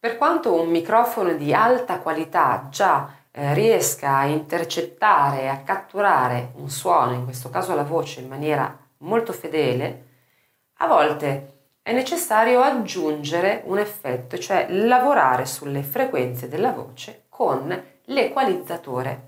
Per quanto un microfono di alta qualità già eh, riesca a intercettare e a catturare un suono, in questo caso la voce, in maniera molto fedele, a volte è necessario aggiungere un effetto, cioè lavorare sulle frequenze della voce con l'equalizzatore.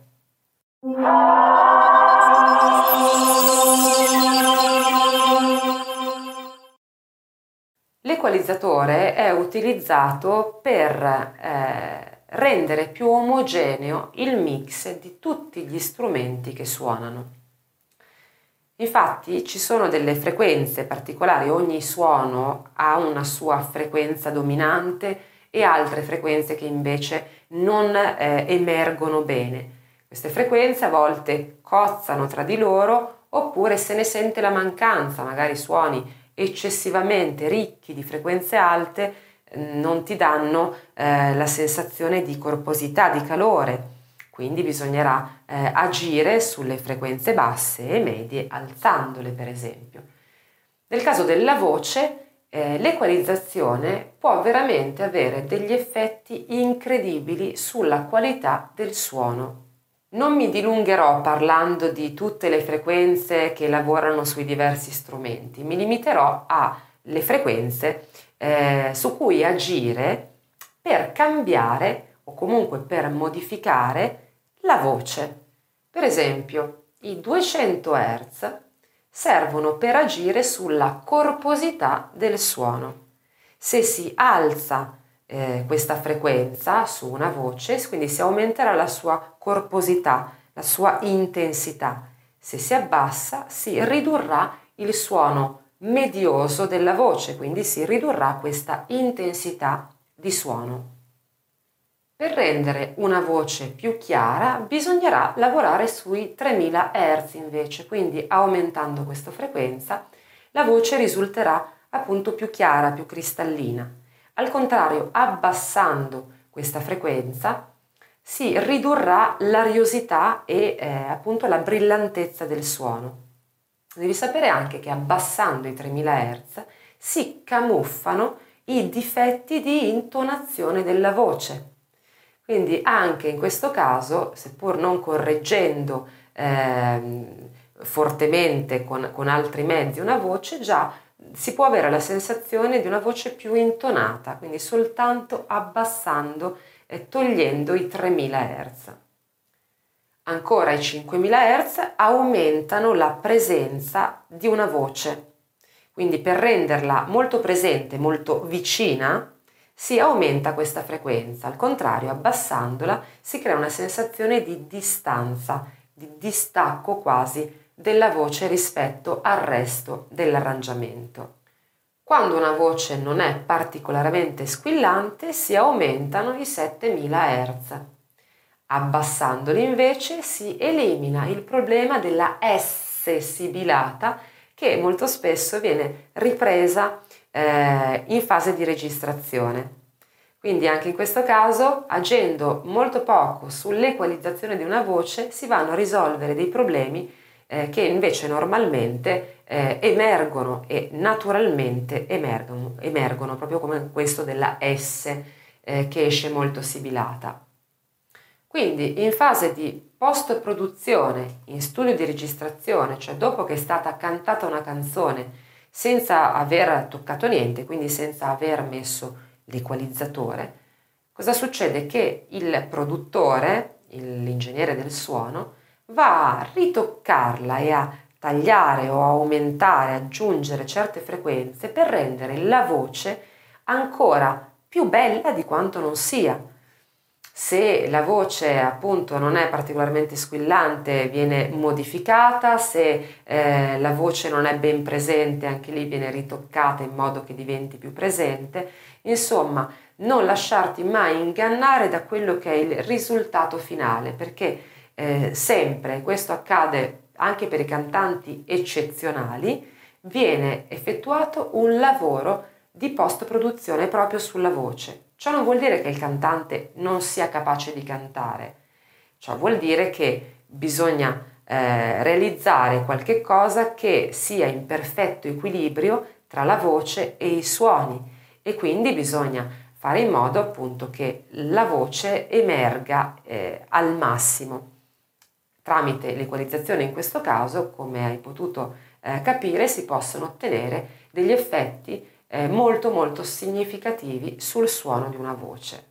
L'equalizzatore è utilizzato per eh, rendere più omogeneo il mix di tutti gli strumenti che suonano. Infatti ci sono delle frequenze particolari, ogni suono ha una sua frequenza dominante e altre frequenze che invece non eh, emergono bene. Queste frequenze a volte cozzano tra di loro oppure se ne sente la mancanza, magari suoni eccessivamente ricchi di frequenze alte non ti danno eh, la sensazione di corposità, di calore quindi bisognerà eh, agire sulle frequenze basse e medie alzandole per esempio. Nel caso della voce eh, l'equalizzazione può veramente avere degli effetti incredibili sulla qualità del suono. Non mi dilungherò parlando di tutte le frequenze che lavorano sui diversi strumenti, mi limiterò alle frequenze eh, su cui agire per cambiare o comunque per modificare la voce. Per esempio, i 200 Hz servono per agire sulla corposità del suono. Se si alza eh, questa frequenza su una voce, quindi si aumenterà la sua corposità, la sua intensità. Se si abbassa, si ridurrà il suono medioso della voce, quindi si ridurrà questa intensità di suono. Per rendere una voce più chiara bisognerà lavorare sui 3000 Hz invece, quindi aumentando questa frequenza la voce risulterà appunto più chiara, più cristallina. Al contrario, abbassando questa frequenza si ridurrà l'ariosità e eh, appunto la brillantezza del suono. Devi sapere anche che abbassando i 3000 Hz si camuffano i difetti di intonazione della voce quindi anche in questo caso, seppur non correggendo eh, fortemente con, con altri mezzi una voce, già si può avere la sensazione di una voce più intonata, quindi soltanto abbassando e togliendo i 3000 Hz. Ancora i 5000 Hz aumentano la presenza di una voce, quindi per renderla molto presente, molto vicina, si aumenta questa frequenza, al contrario abbassandola si crea una sensazione di distanza, di distacco quasi della voce rispetto al resto dell'arrangiamento. Quando una voce non è particolarmente squillante si aumentano i 7000 Hz. Abbassandoli invece si elimina il problema della S sibilata che molto spesso viene ripresa eh, in fase di registrazione. Quindi anche in questo caso, agendo molto poco sull'equalizzazione di una voce, si vanno a risolvere dei problemi eh, che invece normalmente eh, emergono e naturalmente emergono, emergono, proprio come questo della S eh, che esce molto sibilata. Quindi in fase di post-produzione, in studio di registrazione, cioè dopo che è stata cantata una canzone senza aver toccato niente, quindi senza aver messo l'equalizzatore, cosa succede? Che il produttore, l'ingegnere del suono, va a ritoccarla e a tagliare o aumentare, aggiungere certe frequenze per rendere la voce ancora più bella di quanto non sia se la voce appunto non è particolarmente squillante viene modificata, se eh, la voce non è ben presente anche lì viene ritoccata in modo che diventi più presente. Insomma, non lasciarti mai ingannare da quello che è il risultato finale, perché eh, sempre, questo accade anche per i cantanti eccezionali, viene effettuato un lavoro di post produzione proprio sulla voce. Ciò non vuol dire che il cantante non sia capace di cantare, ciò vuol dire che bisogna eh, realizzare qualche cosa che sia in perfetto equilibrio tra la voce e i suoni. E quindi bisogna fare in modo appunto che la voce emerga eh, al massimo. Tramite l'equalizzazione in questo caso, come hai potuto eh, capire, si possono ottenere degli effetti eh, molto molto significativi sul suono di una voce.